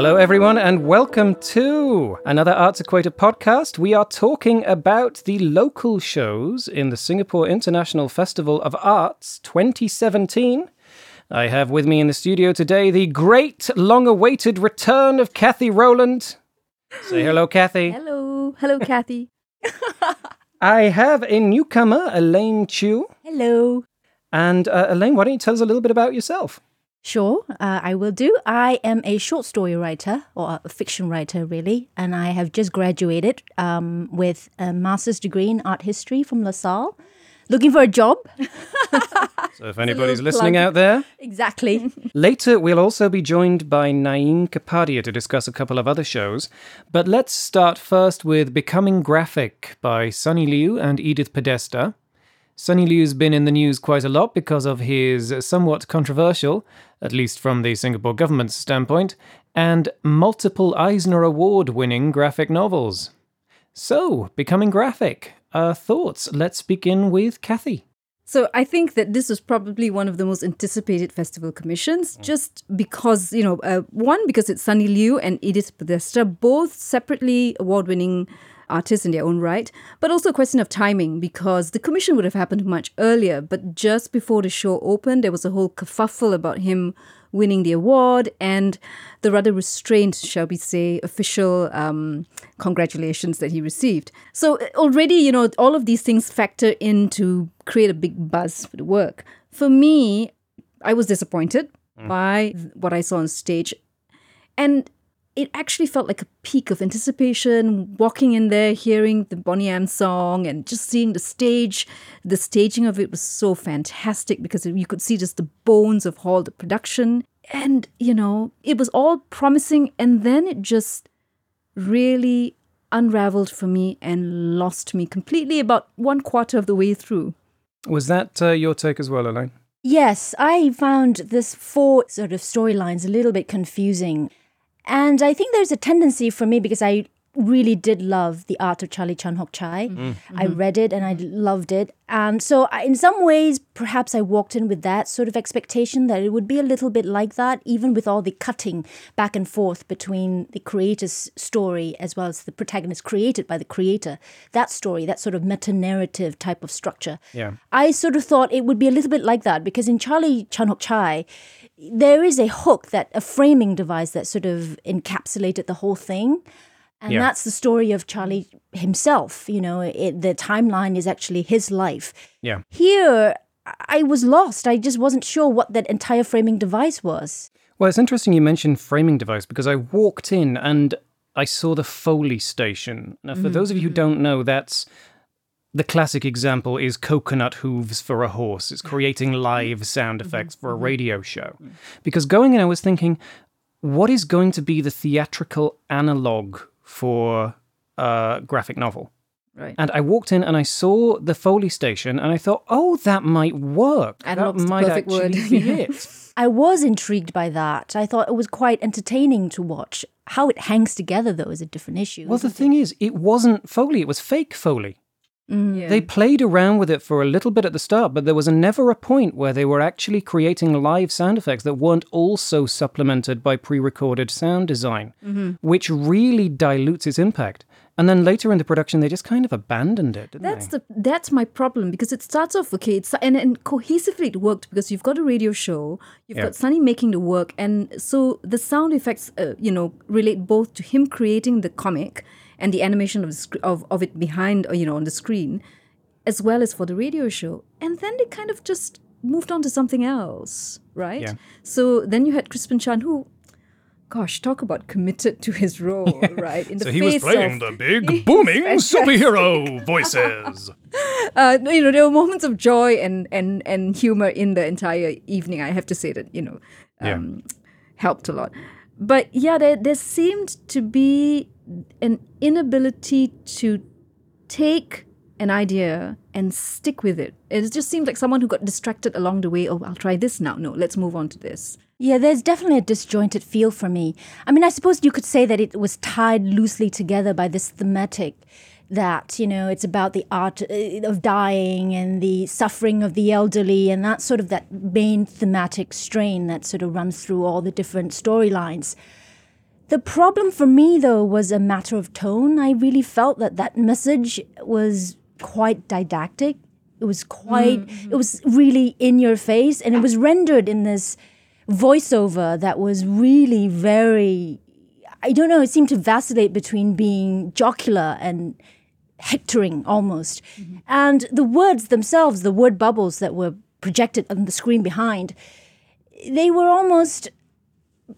Hello, everyone, and welcome to another Arts Equator podcast. We are talking about the local shows in the Singapore International Festival of Arts 2017. I have with me in the studio today the great, long awaited return of Kathy Rowland. Say hello, Kathy. Hello. Hello, Kathy. I have a newcomer, Elaine Chiew. Hello. And uh, Elaine, why don't you tell us a little bit about yourself? Sure, uh, I will do. I am a short story writer, or a fiction writer, really, and I have just graduated um, with a master's degree in art history from LaSalle. Looking for a job. So, if anybody's listening plug. out there, exactly. Later, we'll also be joined by Naeem Kapadia to discuss a couple of other shows. But let's start first with Becoming Graphic by Sonny Liew and Edith Podesta. Sonny Liew's been in the news quite a lot because of his somewhat controversial, at least from the Singapore government's standpoint, and multiple Eisner Award winning graphic novels. So, Becoming Graphic. Uh, thoughts? Let's begin with Kathy. So I think that this was probably one of the most anticipated festival commissions, just because you know, uh, one because it's Sonny Liew and Edith Podesta, both separately award-winning artists in their own right, but also a question of timing because the commission would have happened much earlier, but just before the show opened, there was a whole kerfuffle about him winning the award and the rather restrained, shall we say, official um, congratulations that he received. So uh, already, you know, all of these things factor in to create a big buzz for the work. For me, I was disappointed by what I saw on stage. And it actually felt like a peak of anticipation walking in there hearing the Boney M song and just seeing the stage the staging of it was so fantastic because you could see just the bones of all the production and you know it was all promising and then it just really unraveled for me and lost me completely about one quarter of the way through Was that uh, your take as well, Elaine? Yes, I found this four sort of storylines a little bit confusing. And I think there's a tendency for me because I really did love the art of Charlie Chan Hock Chye. Mm. I mm-hmm. read it and I loved it. And so, I, in some ways, perhaps I walked in with that sort of expectation that it would be a little bit like that, even with all the cutting back and forth between the creator's story as well as the protagonist created by the creator. That story, that sort of meta narrative type of structure. Yeah. I sort of thought it would be a little bit like that because in Charlie Chan Hock Chye, there is a hook that a framing device that sort of encapsulated the whole thing. And Yeah. that's the story of Charlie himself. You know, it, the timeline is actually his life. Yeah. Here, I was lost. I just wasn't sure what that entire framing device was. Well, it's interesting you mentioned framing device because I walked in and I saw the Foley station. Now, for mm-hmm. those of you who mm-hmm. don't know, that's the classic example is coconut hooves for a horse. It's creating live sound effects for a radio show. Because going in, I was thinking, what is going to be the theatrical analog for a graphic novel? right And I walked in and I saw the Foley station and I thought, oh, that might work. Analog's that might perfect word. actually be it. I was intrigued by that. I thought it was quite entertaining to watch. How it hangs together, though, is a different issue. Well, the thing is, it wasn't Foley, it was fake Foley. Yeah. They played around with it for a little bit at the start, but there was never a point where they were actually creating live sound effects that weren't also supplemented by pre recorded sound design, which really dilutes its impact. And then later in the production, they just kind of abandoned it, didn't That's they? the that's my problem because it starts off okay, it's and, and cohesively it worked because you've got a radio show, you've Yeah. got Sonny making the work, and so the sound effects, uh, you know, relate both to him creating the comic and the animation of of of it behind, uh, you know, on the screen, as well as for the radio show, and then they kind of just moved on to something else, right? Yeah. So then you had Crispin Chan who. Gosh, talk about committed to his role, right? In the So he was face playing of, the big, booming superhero voices. uh, you know, there were moments of joy and, and, and humor in the entire evening. I have to say that, you know, Yeah. um, helped a lot. But yeah, there, there seemed to be an inability to take an idea and stick with it. It just seemed like someone who got distracted along the way. Oh, I'll try this now. No, let's move on to this. Yeah, there's definitely a disjointed feel for me. I mean, I suppose you could say that it was tied loosely together by this thematic that, you know, it's about the art uh, of dying and the suffering of the elderly and that sort of that main thematic strain that sort of runs through all the different storylines. The problem for me, though, was a matter of tone. I really felt that that message was quite didactic. It was quite, mm-hmm. it was really in your face, and it was rendered in this voiceover that was really very, I don't know, it seemed to vacillate between being jocular and hectoring almost. Mm-hmm. And the words themselves, the word bubbles that were projected on the screen behind, they were almost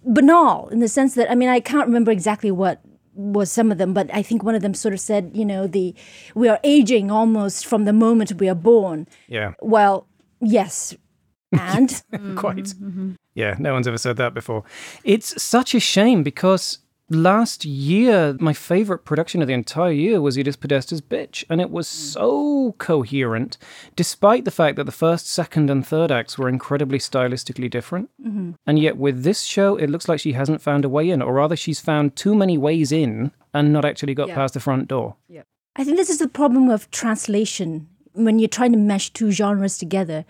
banal in the sense that I mean I can't remember exactly what was some of them, but I think one of them sort of said, you know, the we are aging almost from the moment we are born. Yeah, Well, yes. And quite. Mm-hmm, mm-hmm. Yeah, no one's ever said that before. It's such a shame because last year, my favorite production of the entire year was Edith Podesta's Bitch, and it was mm. so coherent, despite the fact that the first, second, and third acts were incredibly stylistically different. Mm-hmm. And yet, with this show, it looks like she hasn't found a way in, or rather, she's found too many ways in and not actually got Yeah. past the front door. Yeah. I think this is the problem of translation when you're trying to mesh two genres together,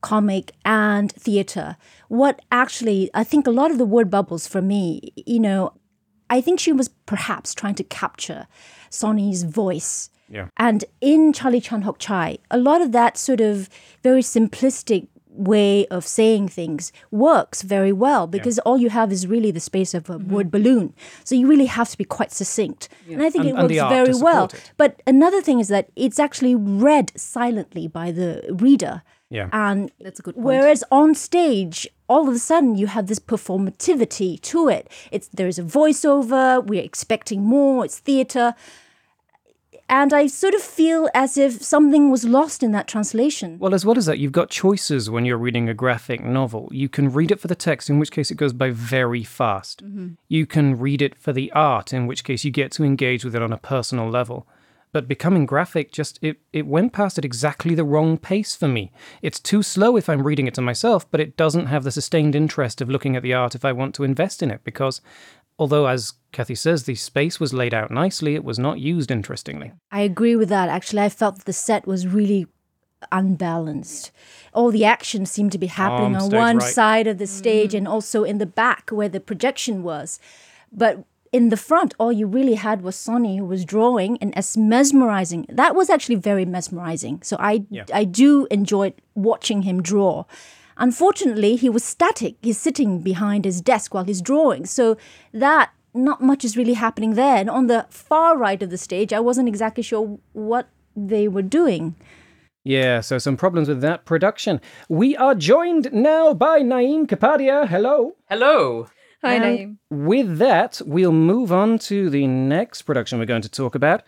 comic and theater. What actually, I think a lot of the word bubbles for me, you know, I think she was perhaps trying to capture Sonny's voice. Yeah. And in Charlie Chan Hock Chye, a lot of that sort of very simplistic way of saying things works very well because all you have is really the space of a word balloon. So you really have to be quite succinct. And I think And- it works very well. it. But another thing is that it's actually read silently by the reader. Yeah. And That's a good point. Whereas on stage, all of a sudden you have this performativity to it. It's there's a voiceover, we're expecting more, it's theater. And I sort of feel as if something was lost in that translation. Well, as well as that, you've got choices when you're reading a graphic novel. You can read it for the text, in which case it goes by very fast. Mm-hmm. You can read it for the art, in which case you get to engage with it on a personal level. But becoming graphic just it, it went past at exactly the wrong pace for me. It's too slow if I'm reading it to myself, but it doesn't have the sustained interest of looking at the art if I want to invest in it because although as Kathy says the space was laid out nicely, it was not used interestingly. I agree with that. Actually, I felt that the set was really unbalanced. All the action seemed to be happening On on one right. side of the mm. stage and also in the back where the projection was. But in the front, all you really had was Sonny who was drawing and as mesmerizing. That was actually very mesmerizing. So I I do enjoy watching him draw. Unfortunately, he was static. He's sitting behind his desk while he's drawing. So that not much is really happening there. And on the far right of the stage, I wasn't exactly sure what they were doing. Yeah, so some problems with that production. We are joined now by Naeem Kapadia. Hello. Hello. Hi, Naeem. With that, we'll move on to the next production we're going to talk about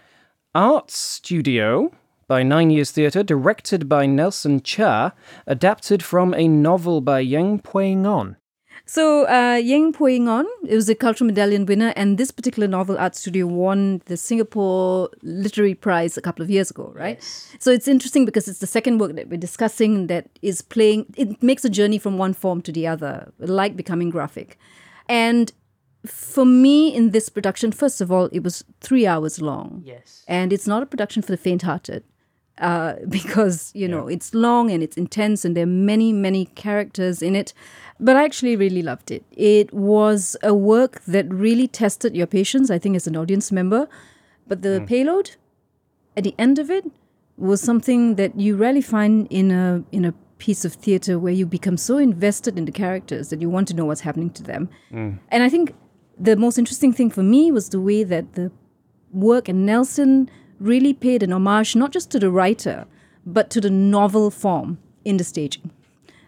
Art Studio by Nine Years Theatre, directed by Nelson Chia, adapted from a novel by Yeng Pway Ngon. So, uh, Yang it was a cultural medallion winner, and this particular novel, Art Studio, won the Singapore Literary Prize a couple of years ago, right? So it's interesting because it's the second work that we're discussing that is playing, it makes a journey from one form to the other, like becoming graphic. And for me in this production, first of all, it was three hours long. Yes. And it's not a production for the faint-hearted uh, because you know it's long and it's intense and there are many many characters in it. But I actually really loved it. It was a work that really tested your patience. I think as an audience member, but the payload at the end of it was something that you rarely find in a in a piece of theater where you become so invested in the characters that you want to know what's happening to them. Mm. And I think the most interesting thing for me was the way that the work and Nelson really paid an homage not just to the writer, but to the novel form in the staging.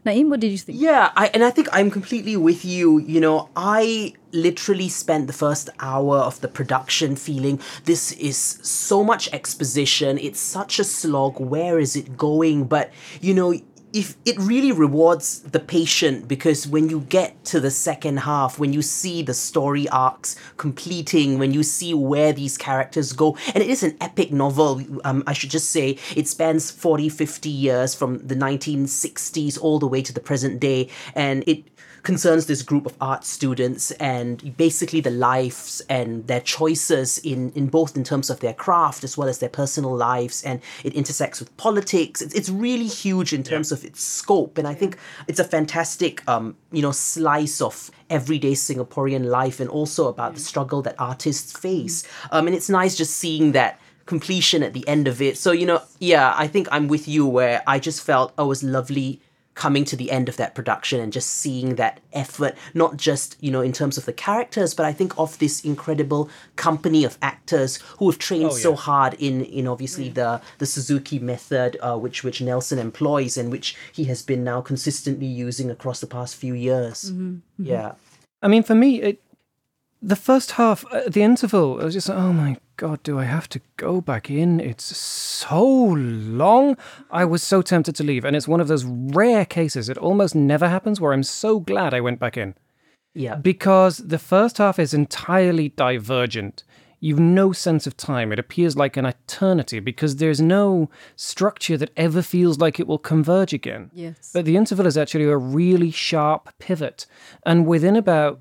Naeem, what did you think? Yeah, I, and I think I'm completely with you. You know, I literally spent the first hour of the production feeling this is so much exposition. It's such a slog. Where is it going? But, you know, if it really rewards the patient because when you get to the second half, when you see the story arcs completing, when you see where these characters go, and it is an epic novel, um, I should just say, it spans 40, 50 years from the 1960s all the way to the present day, and it concerns this group of art students and basically the lives and their choices in, in both in terms of their craft as well as their personal lives. And it intersects with politics. It's, it's really huge in terms of its scope. And I think it's a fantastic, um, you know, slice of everyday Singaporean life and also about the struggle that artists face. Um, and it's nice just seeing that completion at the end of it. So, you know, yeah, I think I'm with you where I just felt, oh, it was lovely coming to the end of that production and just seeing that effort, not just, you know, in terms of the characters, but I think of this incredible company of actors who have trained oh, so hard in, in obviously mm. the, the Suzuki method, uh, which, which Nelson employs and which he has been now consistently using across the past few years. Mm-hmm. Yeah. Mm-hmm. I mean, for me, it, the first half, uh, the interval, I was just like, oh my god, do I have to go back in? It's so long. I was so tempted to leave, and it's one of those rare cases. It almost never happens where I'm so glad I went back in Yeah. because the first half is entirely divergent. You've no sense of time. It appears like an eternity because there's no structure that ever feels like it will converge again. Yes. But the interval is actually a really sharp pivot. And within about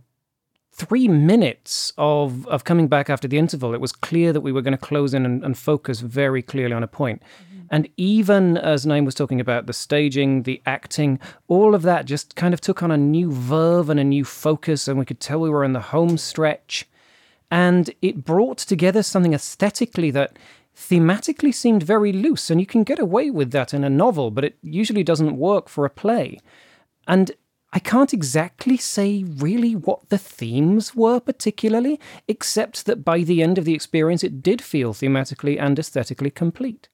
three minutes of, of coming back after the interval, it was clear that we were going to close in and, and focus very clearly on a point. Mm-hmm. And even as Naeem was talking about the staging, the acting, all of that just kind of took on a new verve and a new focus, and we could tell we were in the home stretch. And it brought together something aesthetically that thematically seemed very loose, and you can get away with that in a novel, but it usually doesn't work for a play. And I can't exactly say really what the themes were particularly, except that by the end of the experience, it did feel thematically and aesthetically complete.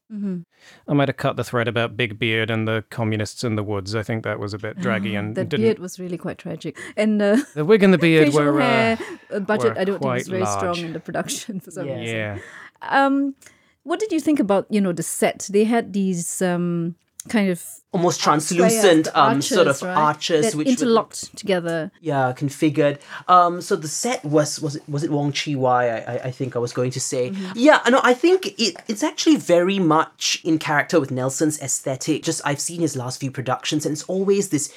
I might have cut the thread about Big Beard and the communists in the woods. I think that was a bit draggy and that didn't. beard was really quite tragic. And uh, The wig and the beard were. hair Uh, uh, budget, were I don't think was very large. strong in the production for some Yeah. reason. yeah. Um, what did you think about you know the set? They had these um, kind of Almost translucent um, sort of arches, right? arches, that which would- interlocked together. yeah configured. Um so the set was was it was it Wong Chee Wai I, I think i was going to say. Yeah no i think it it's actually very much in character with nelson's aesthetic. Just i've seen his last few productions and it's always this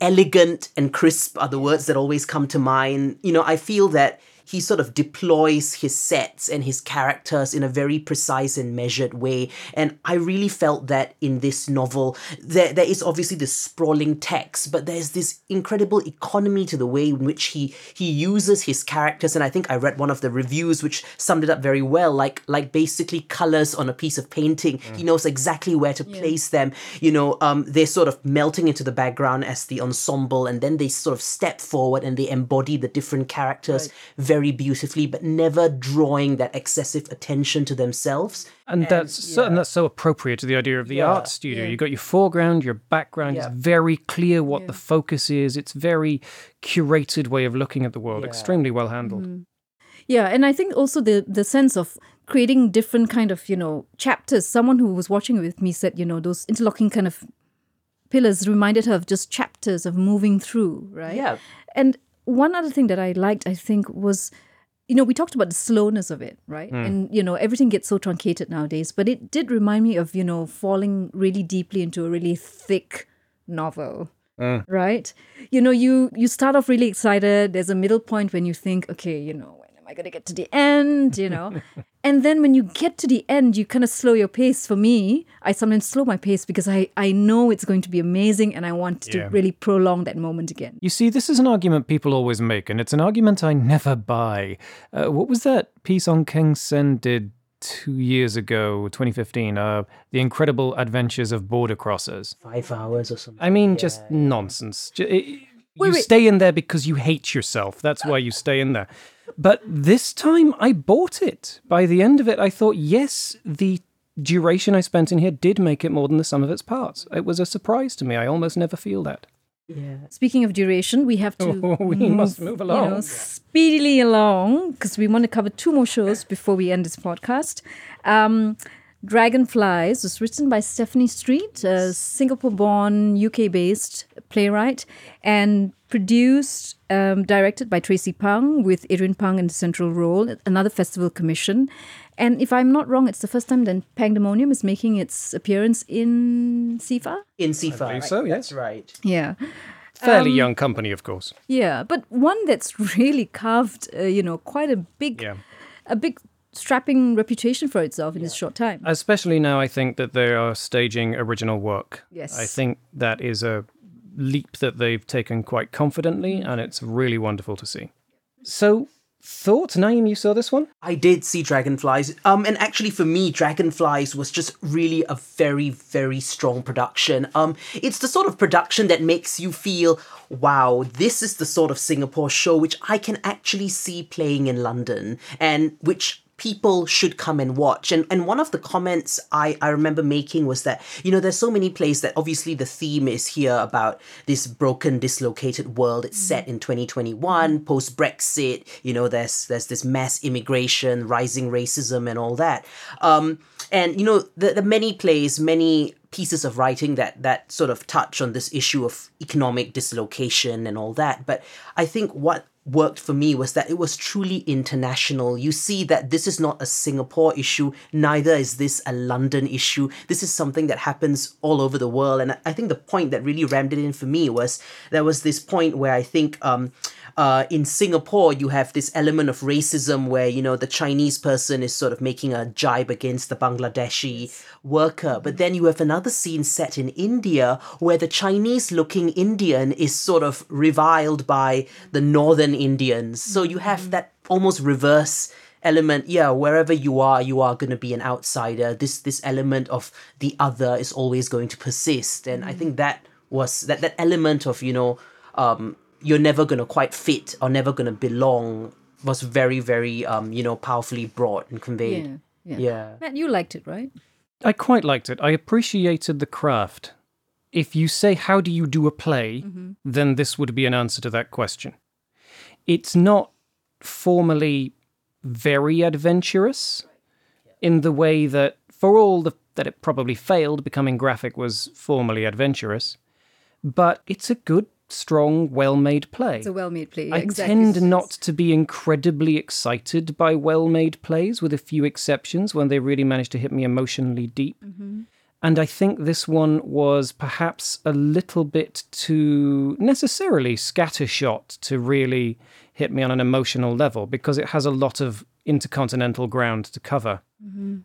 elegant and crisp are the words that always come to mind. You know i feel that he sort of deploys his sets and his characters in a very precise and measured way. And I really felt that in this novel, there, there is obviously this sprawling text, but there's this incredible economy to the way in which he he uses his characters. And I think I read one of the reviews which summed it up very well, like like basically colors on a piece of painting. He knows exactly where to place them. You know, um, they're sort of melting into the background as the ensemble, and then they sort of step forward and they embody the different characters very beautifully, but never drawing that excessive attention to themselves. And, that's so, and that's so appropriate to the idea of the Yeah, art studio. You've got your foreground, your background. Yeah. It's very clear what the focus is. It's very curated way of looking at the world. Extremely well handled. Mm-hmm. Yeah, and I think also the the sense of creating different kind of you know chapters. Someone who was watching it with me said you know those interlocking kind of pillars reminded her of just chapters of moving through, right? Yeah. And one other thing that I liked, I think, was you know we talked about the slowness of it, right? Hmm. And you know everything gets so truncated nowadays, but it did remind me of you know falling really deeply into a really thick novel hmm. right? You know you you start off really excited. There's a middle point when you think okay you know i going to get to the end you know and then when you get to the end you kind of slow your pace for me i sometimes slow my pace because i i know it's going to be amazing and i want Yeah. to really prolong that moment again You see, this is an argument people always make, and it's an argument I never buy. Uh, what was that piece Ong Keng Sen did two years ago, 2015? Uh, the Incredible Adventures of Border Crossers. Five hours or something. I mean, just nonsense. Ju- it- you wait. stay in there because you hate yourself. That's why you stay in there. But this time I bought it. By the end of it, I thought, yes, the duration I spent in here did make it more than the sum of its parts. It was a surprise to me. I almost never feel that. yeah. speaking of duration we have to we must move you along. know, speedily along because we want to cover two more shows before we end this podcast. Um, Dragonflies was written by Stephanie Street, a Singapore born, UK based playwright, and produced, um, directed by Tracie Pang, with Adrian Pang in the central role, another festival commission. And if I'm not wrong, it's the first time that Pandemonium is making its appearance in SIFA. In Sifa. believe so, yes. That's right. Yeah. Fairly young company, of course. Yeah, but one that's really carved, uh, you know, quite a big, Yeah. a big strapping reputation for itself in this short time. Especially now, I think that they are staging original work. Yes. I think that is a leap that they've taken quite confidently, and it's really wonderful to see. So, thoughts? Naeem, you saw this one? I did see Dragonflies. Um, and actually for me, Dragonflies was just really a very, very strong production. Um, it's the sort of production that makes you feel, wow, this is the sort of Singapore show which I can actually see playing in London and which people should come and watch. And and one of the comments I, I remember making was that, you know, there's so many plays that obviously the theme is here about this broken, dislocated world. It's set in 2021, post Brexit, you know, there's there's this mass immigration, rising racism and all that. Um and you know, the, the many plays, many pieces of writing that that sort of touch on this issue of economic dislocation and all that. But I think what worked for me was that it was truly international. You see that this is not a Singapore issue, neither is this a London issue. This is something that happens all over the world. And I think the point that really rammed it in for me was there was this point where I think um uh, in Singapore, you have this element of racism where, you know, the Chinese person is sort of making a jibe against the Bangladeshi worker. But then you have another scene set in India where the Chinese looking Indian is sort of reviled by the northern Indians. So you have that almost reverse element. Yeah wherever you are you are going to be an outsider. This this element of the other is always going to persist. And i think that was that that element of you know um you're never going to quite fit or never going to belong was very very um you know powerfully brought and conveyed Yeah, yeah. yeah Matt, you liked it, right? I quite liked it. I appreciated the craft. If you say, How do you do a play? then this would be an answer to that question. It's not formally very adventurous in the way that, for all the, that it probably failed, becoming graphic was formally adventurous, but it's a good, strong, well made play. It's a well-made play. I exactly. tend not to be incredibly excited by well made plays, with a few exceptions when they really manage to hit me emotionally deep. Mm-hmm. And I think this one was perhaps a little bit too necessarily scattershot to really hit me on an emotional level because it has a lot of intercontinental ground to cover.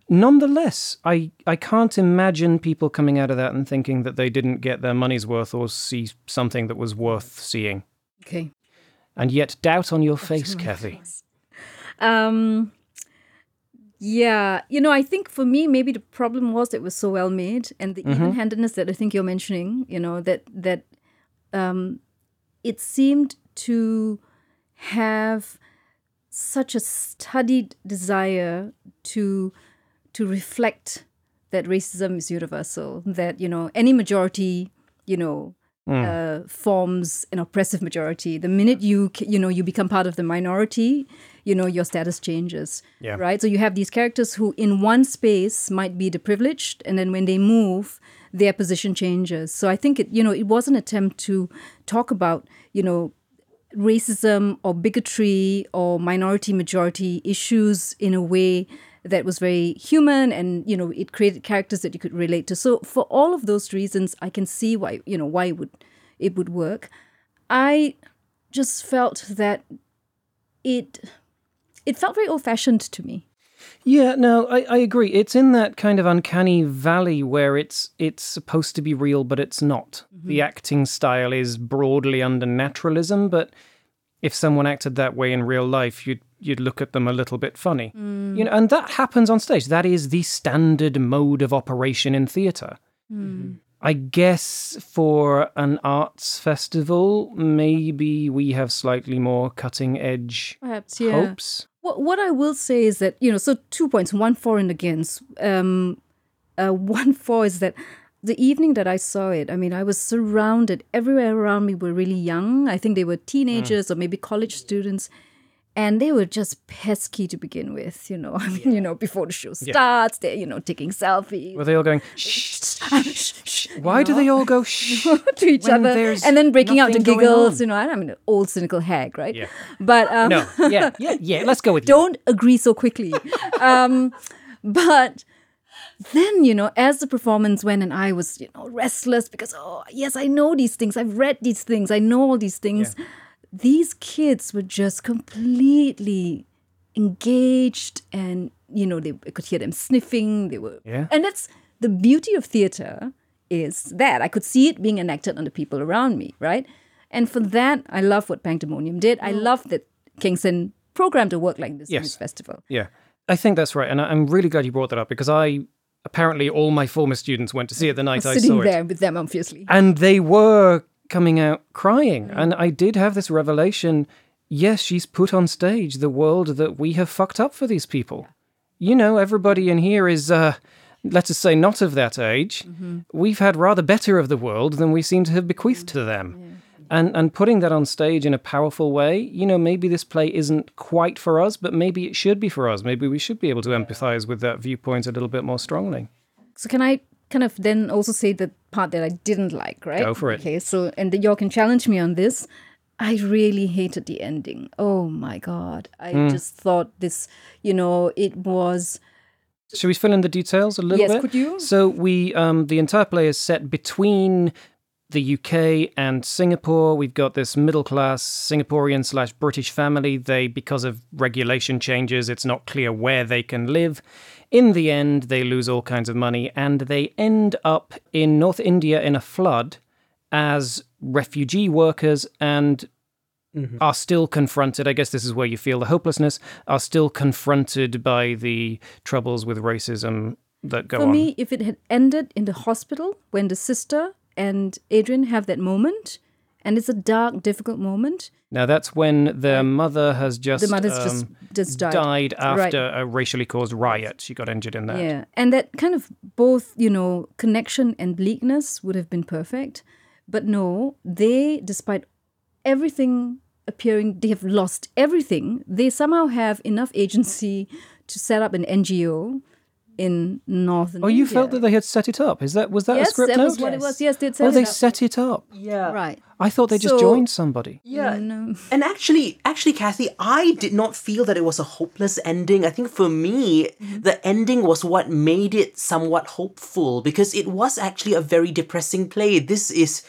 Nonetheless, I, I can't imagine people coming out of that and thinking that they didn't get their money's worth or see something that was worth seeing. Okay. And yet, doubt on your face, Kathy. Um, yeah, you know, I think for me, maybe the problem was it was so well made, and the even-handedness that I think you're mentioning. You know that that um, it seemed to have such a studied desire to to reflect that racism is universal. That you know any majority, you know. Uh, forms an oppressive majority. The minute you you know you become part of the minority, you know your status changes. Yeah. Right. So you have these characters who, in one space, might be the privileged, and then when they move, their position changes. So I think it you know it was an attempt to talk about you know racism or bigotry or minority majority issues in a way that was very human and you know it created characters that you could relate to. So for all of those reasons i can see why you know why it would it would work. I just felt that it it felt very old fashioned to me Yeah, no, I, I agree. It's in that kind of uncanny valley where it's it's supposed to be real, but it's not. The mm-hmm. acting style is broadly under naturalism, but if someone acted that way in real life, you'd you'd look at them a little bit funny. You mm. know, and that happens on stage. That is the standard mode of operation in theatre. Mm. I guess for an arts festival, maybe we have slightly more cutting edge perhaps yeah hopes. What what I will say is that you know, so two points, one for and against. Um, uh, one for is that the evening that I saw it, I mean, I was surrounded. Everywhere around me were really young. I think they were teenagers or maybe college students, and they were just pesky to begin with. You know, I mean, you know, before the show starts, they're you know taking selfies. Were they all going, shh, shh, shh. Why do they all go, shh? to each other and then breaking out into giggles you know i'm an old cynical hag right Yeah. but um, No, yeah, yeah, yeah, let's go with don't agree so quickly. um, but then you know as the performance went and i was you know restless because oh yes i know these things i've read these things i know all these things these kids were just completely engaged and you know they I could hear them sniffing they were Yeah. and that's the beauty of theater is that i could see it being enacted on the people around me right? And for that i love what pandemonium did. I mm. love that Keng Sen programmed a work like this in Yes. his festival. Yeah, I think that's right, and I- I'm really glad you brought that up because I apparently all my former students went to see it the night I sitting saw it, there with them obviously. And they were coming out crying, and I did have this revelation. Yes, she's put on stage the world that we have fucked up for these people. You know, everybody in here is, uh, let us say, not of that age. We've had rather better of the world than we seem to have bequeathed to them. And and putting that on stage in a powerful way, you know, maybe this play isn't quite for us, but maybe it should be for us. Maybe we should be able to empathize with that viewpoint a little bit more strongly. So can I kind of then also say the part that I didn't like, right? Go for it. Okay, so and the, you can challenge me on this. I really hated the ending. Oh my god. I Hmm. just thought this, you know, it was Should we fill in the details a little Yes, bit? could you? So we, um, the entire play is set between the UK and Singapore. We've got this middle class Singaporean slash British family. They, because of regulation changes, it's not clear where they can live. In the end, they lose all kinds of money and they end up in North India in a flood as refugee workers and mm-hmm. are still confronted. I guess this is where you feel the hopelessness. Are still confronted by the troubles with racism that go for on. For me if it had ended in the hospital when the sister and Adrian have that moment and it's a dark difficult moment. now that's when the mother has just The mother's just um, just died. died Right. after a racially caused riot. She got injured in that. Yeah, and that kind of both, you know, connection and bleakness would have been perfect. But no, they, despite everything appearing, they have lost everything. They somehow have enough agency to set up an NGO in northern. Oh, you India. felt that they had set it up. Is that was that a yes, script that note? was what it was. Yes, they'd oh, set oh, it they up. set it up. Yeah. right. I thought they just So- joined somebody. Yeah. No. And actually, actually, Kathy, I did not feel that it was a hopeless ending. I think for me, mm-hmm. the ending was what made it somewhat hopeful because it was actually a very depressing play. This is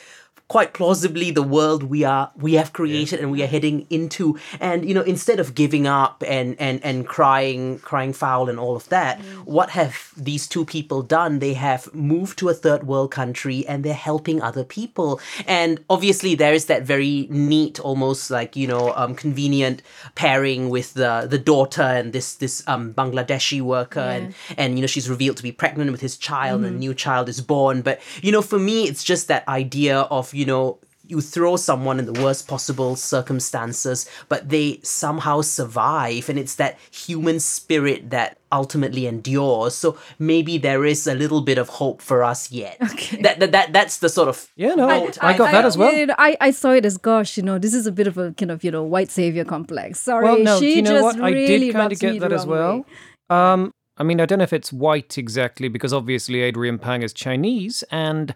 quite plausibly the world we are we have created and we are heading into. And you know instead of giving up and and and crying crying foul and all of that what have these two people done? They have moved to a third world country and they're helping other people. And obviously there is that very neat almost like you know um, convenient pairing with the the daughter and this this um bangladeshi worker and and you know she's revealed to be pregnant with his child and a new child is born. But you know for me it's just that idea of you know you throw someone in the worst possible circumstances but they somehow survive and it's that human spirit that ultimately endures so maybe there is a little bit of hope for us yet okay. that, that, that that's the sort of Yeah, no, I, note I got that as well. you know, I, I saw it as, gosh, you know, this is a bit of a kind of, you know, white savior complex. Sorry, Well, no, she do you know just what? I did kind of get that as well. way. Um, I mean, I don't know if it's white exactly because obviously Adrian Pang is Chinese and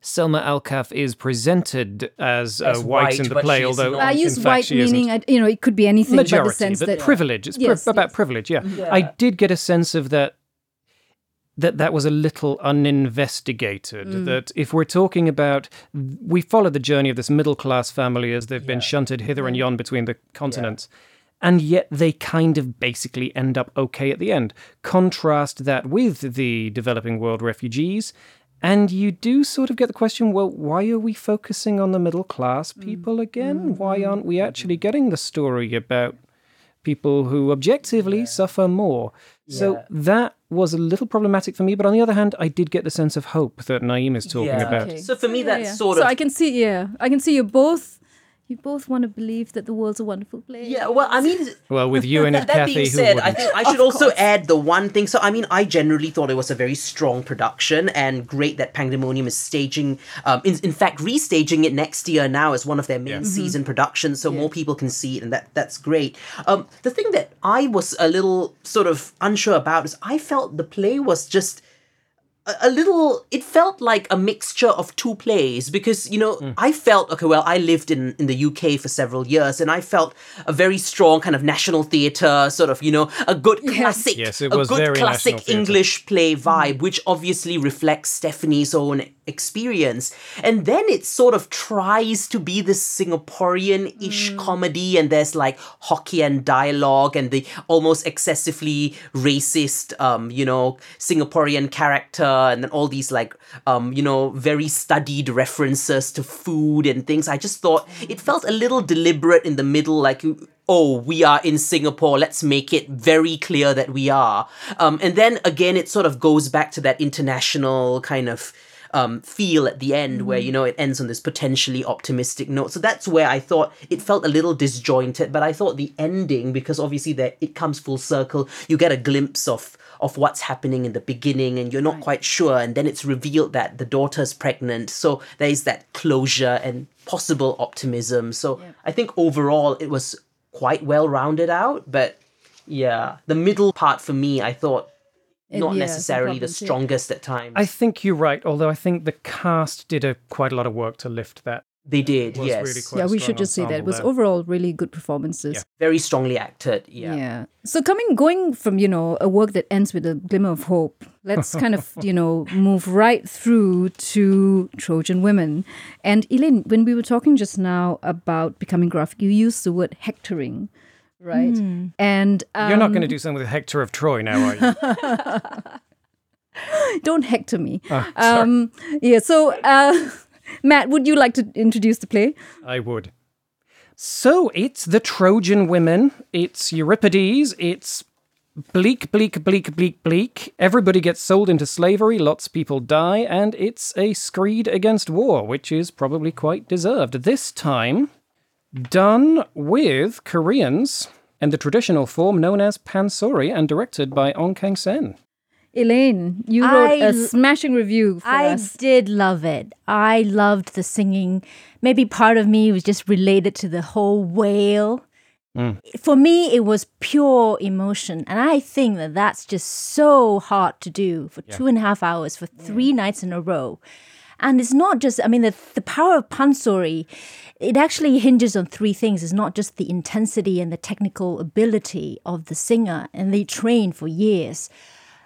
Selma Alkaff is presented as, uh, white, white, in the play, although not. I in use fact white she isn't. meaning, I, you know, it could be anything, but majority, the sense that privilege. It's pri- Yes, about yes. privilege. Yeah. I did get a sense of that. That that was a little uninvestigated. Mm. That if we're talking about, we follow the journey of this middle class family as they've been shunted hither and yon between the continents, and yet they kind of basically end up okay at the end. Contrast that with the developing world refugees, and you do sort of get the question well, why are we focusing on the middle class Mm. people again? Why aren't we actually getting the story about people who objectively suffer more? So that was a little problematic for me, but on the other hand, I did get the sense of hope that Naeem is talking Yeah. about. Okay. So for me, Yeah, that's yeah. sort so of I can see, yeah, I can see you both. You both want to believe that the world's a wonderful place. Yeah, well, I mean, Well, with you and that Kathy, being who said, I wouldn't? think I should also add the one thing. So, I mean, I generally thought it was a very strong production, and great that Pandemonium is staging. Um, in, in fact, restaging it next year now as one of their main season productions, so more people can see it, and that that's great. Um, the thing that I was a little sort of unsure about is I felt the play was just a, a little. It felt like a mixture of two plays because you know Hmm. I felt okay. Well, I lived in in the UK for several years, and I felt a very strong kind of national theatre sort of you know a good classic, Yes, it a good very classic. English play vibe, which obviously reflects Stephanie's own experience. And then it sort of tries to be this Singaporean ish comedy, and there's like Hokkien dialogue and the almost excessively racist, um, you know, Singaporean character, and then all these like, um, you know, very studied references to food and things. I just thought it felt a little deliberate in the middle, like oh, we are in Singapore, let's make it very clear that we are. Um, and then again, it sort of goes back to that international kind of um, feel at the end where, you know, it ends on this potentially optimistic note. So that's where I thought it felt a little disjointed, but I thought the ending, because obviously there, it comes full circle, you get a glimpse of of what's happening in the beginning and you're not quite sure and then it's revealed that the daughter's pregnant. So there is that closure and possible optimism. So i think overall it was quite well rounded out but yeah the middle part for me i thought And not yeah, necessarily the problems, yeah. strongest at times I think you're right, although I think the cast did a quite a lot of work to lift that. they did was yes really quite yeah, we should just say that it was there. overall really good performances. Yeah. very strongly acted yeah, Yeah. So coming going from, you know, a work that ends with a glimmer of hope, let's kind of, you know, move right through to Trojan Women. And Elaine, when we were talking just now about becoming graphic, you used the word hectoring, right? And um, You're not going to do something with Hector of Troy now, are you? don't hector me. Ah, um, yeah. So, uh, Matt, would you like to introduce the play? I would. So it's the Trojan women. It's Euripides. It's bleak, bleak, bleak, bleak, bleak. Everybody gets sold into slavery. Lots of people die, and it's a screed against war, which is probably quite deserved. This time, done with Koreans and the traditional form known as pansori, and directed by Ong Keng Sen. Elaine, you wrote I a l- smashing review for I us. did love it. I loved the singing. Maybe part of me was just related to the whole whale. Mm. For me, it was pure emotion. And I think that that's just so hard to do for two and a half hours for three nights in a row. And it's not just, I mean, the, the power of pansori, it actually hinges on three things. It's not just the intensity and the technical ability of the singer, and they train for years.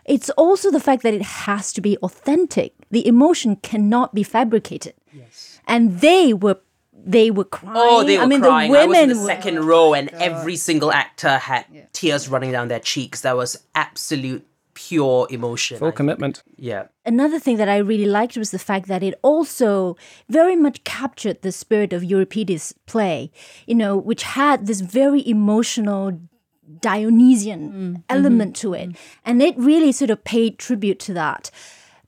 It's also the fact that it has to be authentic. The emotion cannot be fabricated. Yes. And they were they were crying. Oh, they were I mean, crying. the I was in women the were- second row, and oh every single actor had tears running down their cheeks. That was absolute pure emotion. Full I- commitment. yeah. Another thing that I really liked was the fact that it also very much captured the spirit of Euripides' play, you know, which had this very emotional Dionysian element to it. And it really sort of paid tribute to that.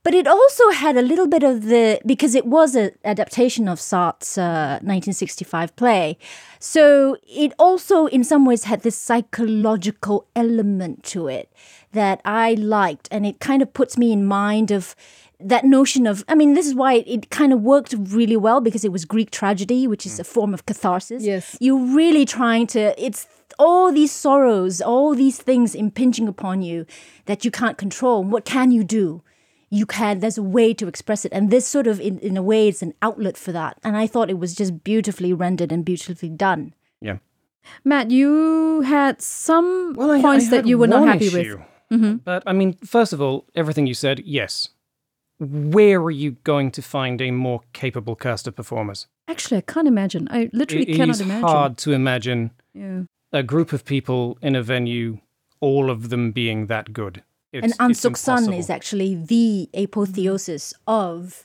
But it also had a little bit of the, because it was an adaptation of Sartre's uh, 1965 play. So it also, in some ways, had this psychological element to it that I liked. And it kind of puts me in mind of that notion of, I mean, this is why it, it kind of worked really well because it was Greek tragedy, which is mm. a form of catharsis. Yes. You're really trying to, it's all these sorrows, all these things impinging upon you that you can't control. What can you do? You can, there's a way to express it. And this sort of, in, in a way, it's an outlet for that. And I thought it was just beautifully rendered and beautifully done. Yeah. Matt, you had some Well, points I that had you were not happy issue. with. Mm-hmm. But I mean, first of all, everything you said, yes. Where are you going to find a more capable cast of performers? Actually, I can't imagine. I literally It cannot is imagine. hard to imagine Yeah. a group of people in a venue, all of them being that good. It's, and An it's Suk San is actually the apotheosis of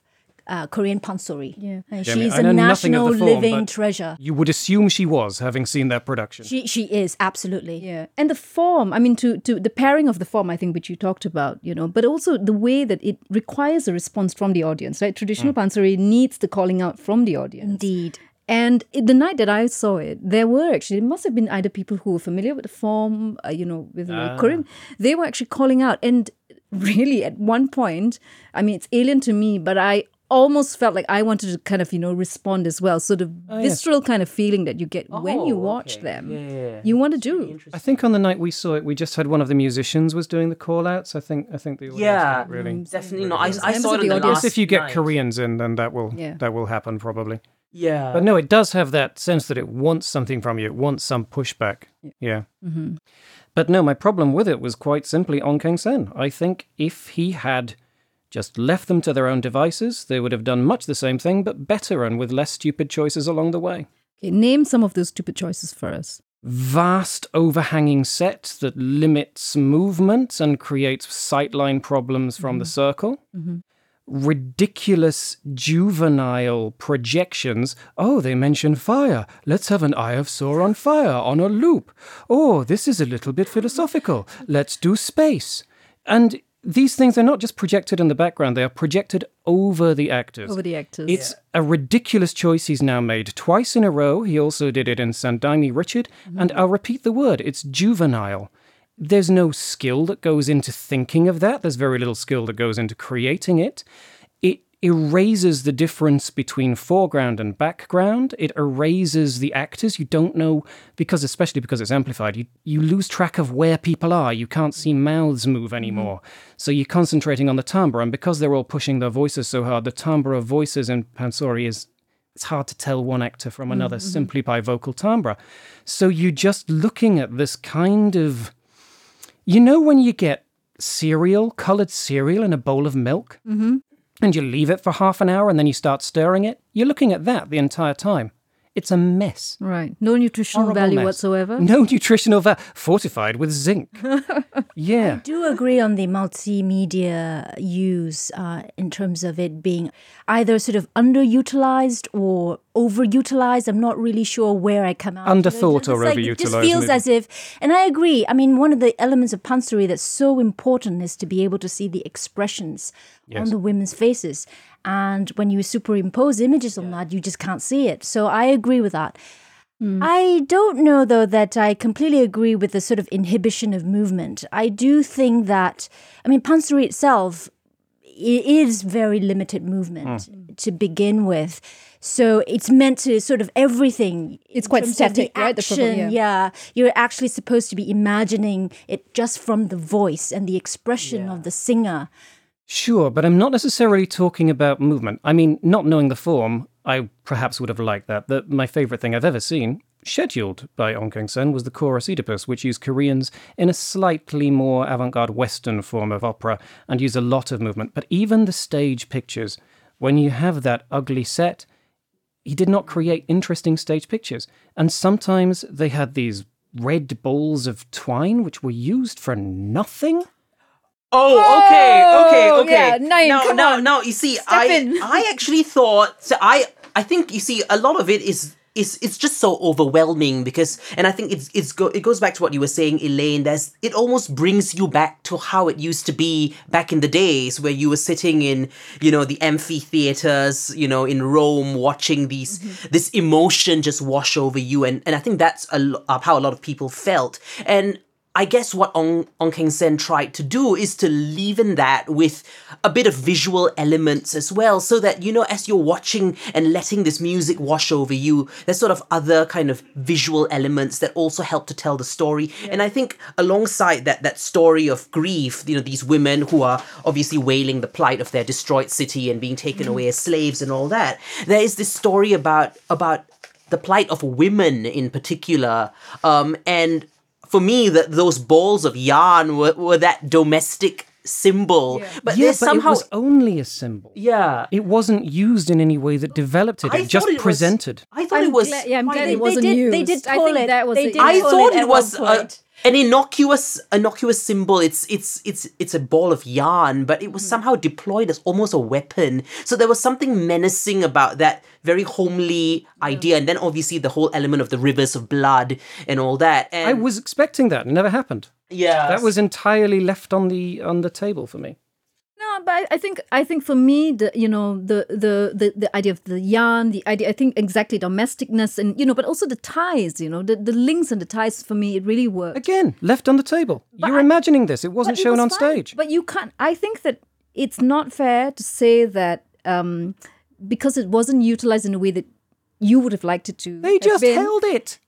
uh, Korean pansori. Yeah. And Jamie, she's I a know nothing national the form, living treasure. You would assume she was, having seen that production. She she is absolutely. Yeah, and the form. I mean, to to the pairing of the form, I think, which you talked about, you know, but also the way that it requires a response from the audience. Right, traditional pansori needs the calling out from the audience. Indeed. And the night that I saw it, there were actually, it must have been either people who were familiar with the form, uh, you know, with the Korean, they were actually calling out. And really, at one point, I mean, it's alien to me, but I almost felt like I wanted to kind of, you know, respond as well. So the oh, visceral kind of feeling that you get when you Oh, watch okay. them, Yeah, yeah, yeah. you want to do. I think on the night we saw it, we just had one of the musicians was doing the call outs. I think I think the audience Yeah, didn't really. Mm, definitely not. I, I Members saw of it the the audience. last Yes, if you get night. Koreans in, then that will Yeah. that will happen probably. Yeah. But no, it does have that sense that it wants something from you. It wants some pushback. Yeah. Mm-hmm. But no, my problem with it was quite simply Ong Keng Sen. I think if he had just left them to their own devices, they would have done much the same thing, but better and with less stupid choices along the way. Okay, name some of those stupid choices for us. Vast overhanging set that limits movement and creates sightline problems from the mm-hmm. circle. Mm-hmm. Ridiculous juvenile projections. Oh, they mention fire. Let's have an Eye of Sauron on fire on a loop. Oh, this is a little bit philosophical. Let's do space. And these things are not just projected in the background, they are projected over the actors. Over the actors. It's a ridiculous choice he's now made twice in a row. He also did it in Sandaime Richard, mm-hmm. and I'll repeat the word it's juvenile. There's no skill that goes into thinking of that, there's very little skill that goes into creating it. It erases the difference between foreground and background. It erases the actors. You don't know, because especially because it's amplified, you, you lose track of where people are. You can't see mouths move anymore. So you're concentrating on the timbre, and because they're all pushing their voices so hard, the timbre of voices in Pansori is it's hard to tell one actor from another simply by vocal timbre. So you're just looking at this kind of you know when you get cereal, coloured cereal in a bowl of milk? Mm-hmm. And you leave it for half an hour and then you start stirring it? You're looking at that the entire time. It's a mess. right. No nutritional Horrible value mess. whatsoever. No nutritional value. Fortified with zinc. yeah. I do agree on the multimedia use uh, in terms of it being either sort of underutilized or overutilized. I'm not really sure where I come out. Underthought or It's like- It just feels maybe. as if, and I agree. I mean, one of the elements of pansori that's so important is to be able to see the expressions on the women's faces. And when you superimpose images on that, you just can't see it. So I agree with that. Hmm. I don't know, though, that I completely agree with the sort of inhibition of movement. I do think that, I mean, pansori itself i- is very limited movement hmm. to begin with. So it's meant to sort of everything. It's quite terms of the static, right? The proper- action, yeah. You're actually supposed to be imagining it just from the voice and the expression of the singer. Sure, but I'm not necessarily talking about movement. I mean, not knowing the form, I perhaps would have liked that. The, my favorite thing I've ever seen, scheduled by Ong Keng Sen, was the chorus Oedipus, which used Koreans in a slightly more avant garde Western form of opera and use a lot of movement. But even the stage pictures, when you have that ugly set, he did not create interesting stage pictures. And sometimes they had these red balls of twine which were used for nothing. Oh, okay, okay, okay. yeah, Naeem, now, come now, on. now, you see, I, in. I actually thought, so I, I think you see, a lot of it is, is, it's just so overwhelming because, and I think it's, it's go, it goes back to what you were saying, Elaine. There's, it almost brings you back to how it used to be back in the days where you were sitting in, you know, the amphitheaters, you know, in Rome, watching these, mm-hmm. this emotion just wash over you, and, and I think that's a, how a lot of people felt, and. I guess what Ong, Ong Keng Sen tried to do is to leaven that with a bit of visual elements as well, so that, you know, as you're watching and letting this music wash over you, there's sort of other kind of visual elements that also help to tell the story. And I think alongside that, that story of grief, you know, these women who are obviously wailing the plight of their destroyed city and being taken away as slaves and all that, there is this story about, about the plight of women in particular. Um, and for me, that those balls of yarn were, were that domestic symbol. But yeah, there's but somehow it was only a symbol. yeah. It wasn't used in any way that developed it. I It just thought it was- presented. I thought I'm it was. glad- yeah, I'm quite glad a- it wasn't did, used. They did I call think it. that was they the did I thought at it was a, point. An innocuous innocuous symbol. It's it's it's it's a ball of yarn, but it was hmm. somehow deployed as almost a weapon. So there was something menacing about that very homely idea, and then obviously the whole element of the rivers of blood and all that. And I was expecting that. It never happened. yeah, That was entirely left on the on the table for me. No, but I- think I think for me the you know the the the, the idea of the yarn, the idea I think exactly domesticness and you know, but also the ties, you know, the, the links and the ties for me it really worked. Again, left on the table. You're I- imagining this. It wasn't But it shown was on fine. stage. But you can't. I think that it's not fair to say that um, because it wasn't utilized in a way that you would have liked it to. They just been. held it.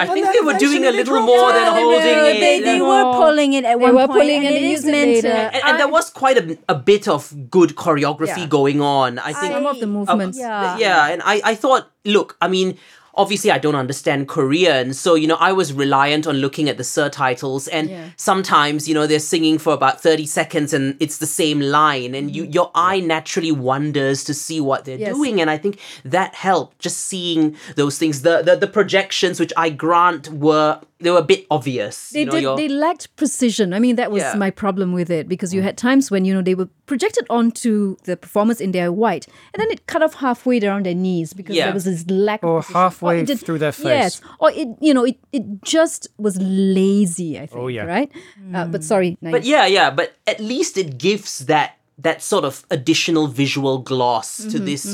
I think they were doing a little more than holding it. they, they were pulling it at They one were point, pulling and it, it they is used it meant to. and, and there was quite a, a bit of good choreography Yeah. going on. I think Some of the movements. yeah. yeah, and I, I thought, look, I mean, obviously I don't understand Korean, so you know, I was reliant on looking at the subtitles, and Yeah. sometimes you know they're singing for about thirty seconds, and it's the same line, and you mm. your eye naturally wonders to see what they're Yes. doing, and I think that helped just seeing those things. The the, the projections, which I grant were they were a bit obvious. They you know, did. your- They lacked precision. I mean, that was Yeah. my problem with it because you had times when you know they were projected onto the performers in their white, and then it cut off halfway around their knees because Yeah. there was this lack Or of precision. halfway it did- through their face. Yes, or it you know it it just was lazy. I think. Oh, yeah. Right. Uh, but sorry. But yeah, yeah, but at least it gives that that sort of additional visual gloss Mm-hmm, to this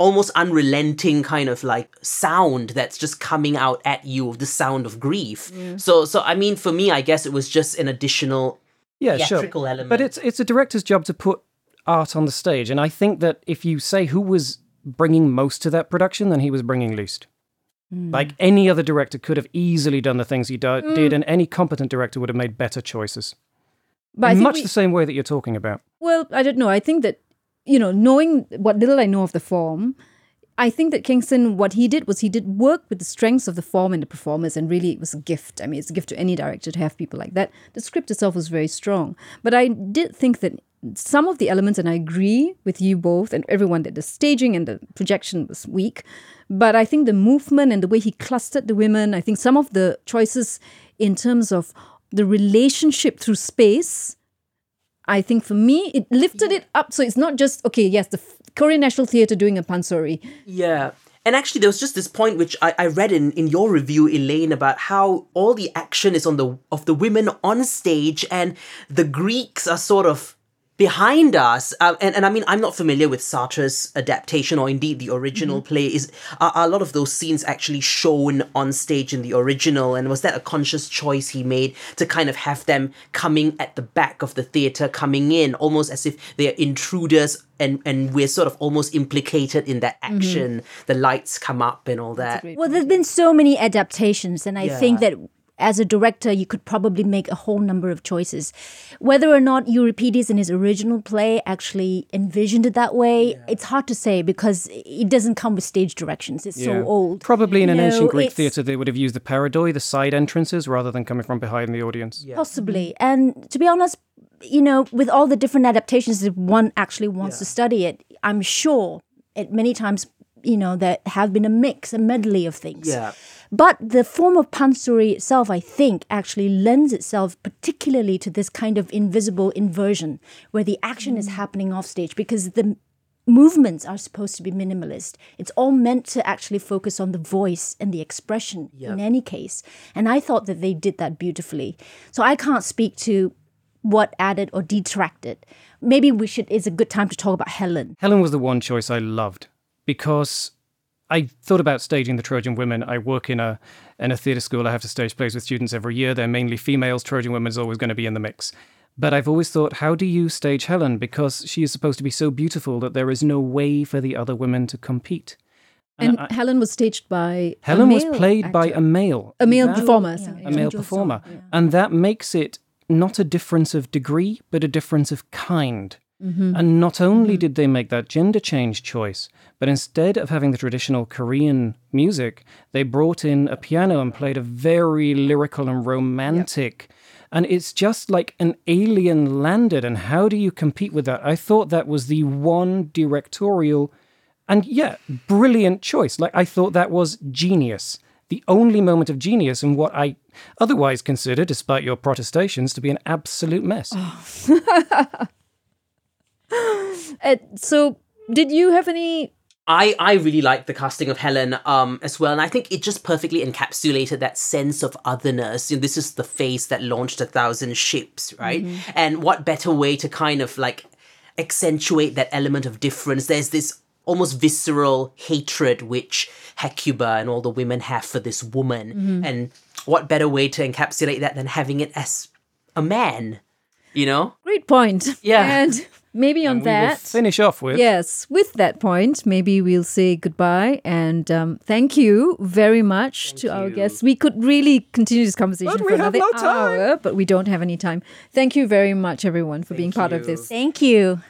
almost unrelenting kind of like sound that's just coming out at you, of the sound of grief. So so I mean for me I guess it was just an additional Yeah, sure. element. But it's it's a director's job to put art on the stage, and I think that if you say who was bringing most to that production, then he was bringing least. Hmm. Like any other director could have easily done the things he do- mm. did, and any competent director would have made better choices. but In much we- the same way that you're talking about. Well, I don't know. I think that, you know, knowing what little I know of the form, I think that Keng Sen, what he did was he did work with the strengths of the form and the performers, and really it was a gift. I mean, it's a gift to any director to have people like that. The script itself was very strong. But I did think that some of the elements, and I agree with you both and everyone that the staging and the projection was weak. But I think the movement and the way he clustered the women, I think some of the choices in terms of the relationship through space I think for me, it lifted it up. So it's not just, okay, yes, the Korean National Theatre doing a pansori. Yeah. And actually, there was just this point which I, I read in, in your review, Elaine, about how all the action is on the of the women on stage, and the Greeks are sort of behind us. Uh, and and I mean, I'm not familiar with Sartre's adaptation, or indeed the original play. Is are, are a lot of those scenes actually shown on stage in the original? And was that a conscious choice he made to kind of have them coming at the back of the theater, coming in almost as if they're intruders? And, and we're sort of almost implicated in that action. The lights come up and all that. Well, there's been so many adaptations, and I think that as a director, you could probably make a whole number of choices. Whether or not Euripides in his original play actually envisioned it that way, it's hard to say because it doesn't come with stage directions. It's so old. Probably in an know, ancient Greek theatre, they would have used the parodoi, the side entrances, rather than coming from behind the audience. Possibly. And to be honest, you know, with all the different adaptations, if one actually wants to study it, I'm sure it many times, you know, there have been a mix, a medley of things. Yeah. But the form of pansori itself, I think, actually lends itself particularly to this kind of invisible inversion where the action is mm. happening off stage because the movements are supposed to be minimalist. It's all meant to actually focus on the voice and the expression in any case. And I thought that they did that beautifully. So I can't speak to what added or detracted. Maybe we should it's a good time to talk about Helen. Helen was the one choice I loved because I thought about staging the Trojan Women. I work in a in a theatre school. I have to stage plays with students every year. They're mainly females. Trojan Women is always going to be in the mix. But I've always thought, how do you stage Helen? Because she is supposed to be so beautiful that there is no way for the other women to compete. And Helen was staged by. a Helen was male played by a male. a male That- performer. a male performer. And that makes it not a difference of degree, but a difference of kind. And not only did they make that gender change choice, but instead of having the traditional Korean music, they brought in a piano and played a very lyrical and romantic. And it's just like an alien landed. And how do you compete with that? I thought that was the one directorial and yeah, brilliant choice. Like I thought that was genius. The only moment of genius in what I otherwise consider, despite your protestations, to be an absolute mess. Uh, so, did you have any? I, I really like the casting of Helen um as well, and I think it just perfectly encapsulated that sense of otherness. You know, this is the face that launched a thousand ships, right? And what better way to kind of like accentuate that element of difference? There's this almost visceral hatred which Hecuba and all the women have for this woman, and what better way to encapsulate that than having it as a man? You know? Great point. Yeah. And maybe on And we will that. finish off with Yes, with that point, maybe we'll say goodbye and um, thank you very much to our guests. We could really continue this conversation But for we have another no time. hour, but we don't have any time. Thank you very much, everyone, for being part of this. Thank you.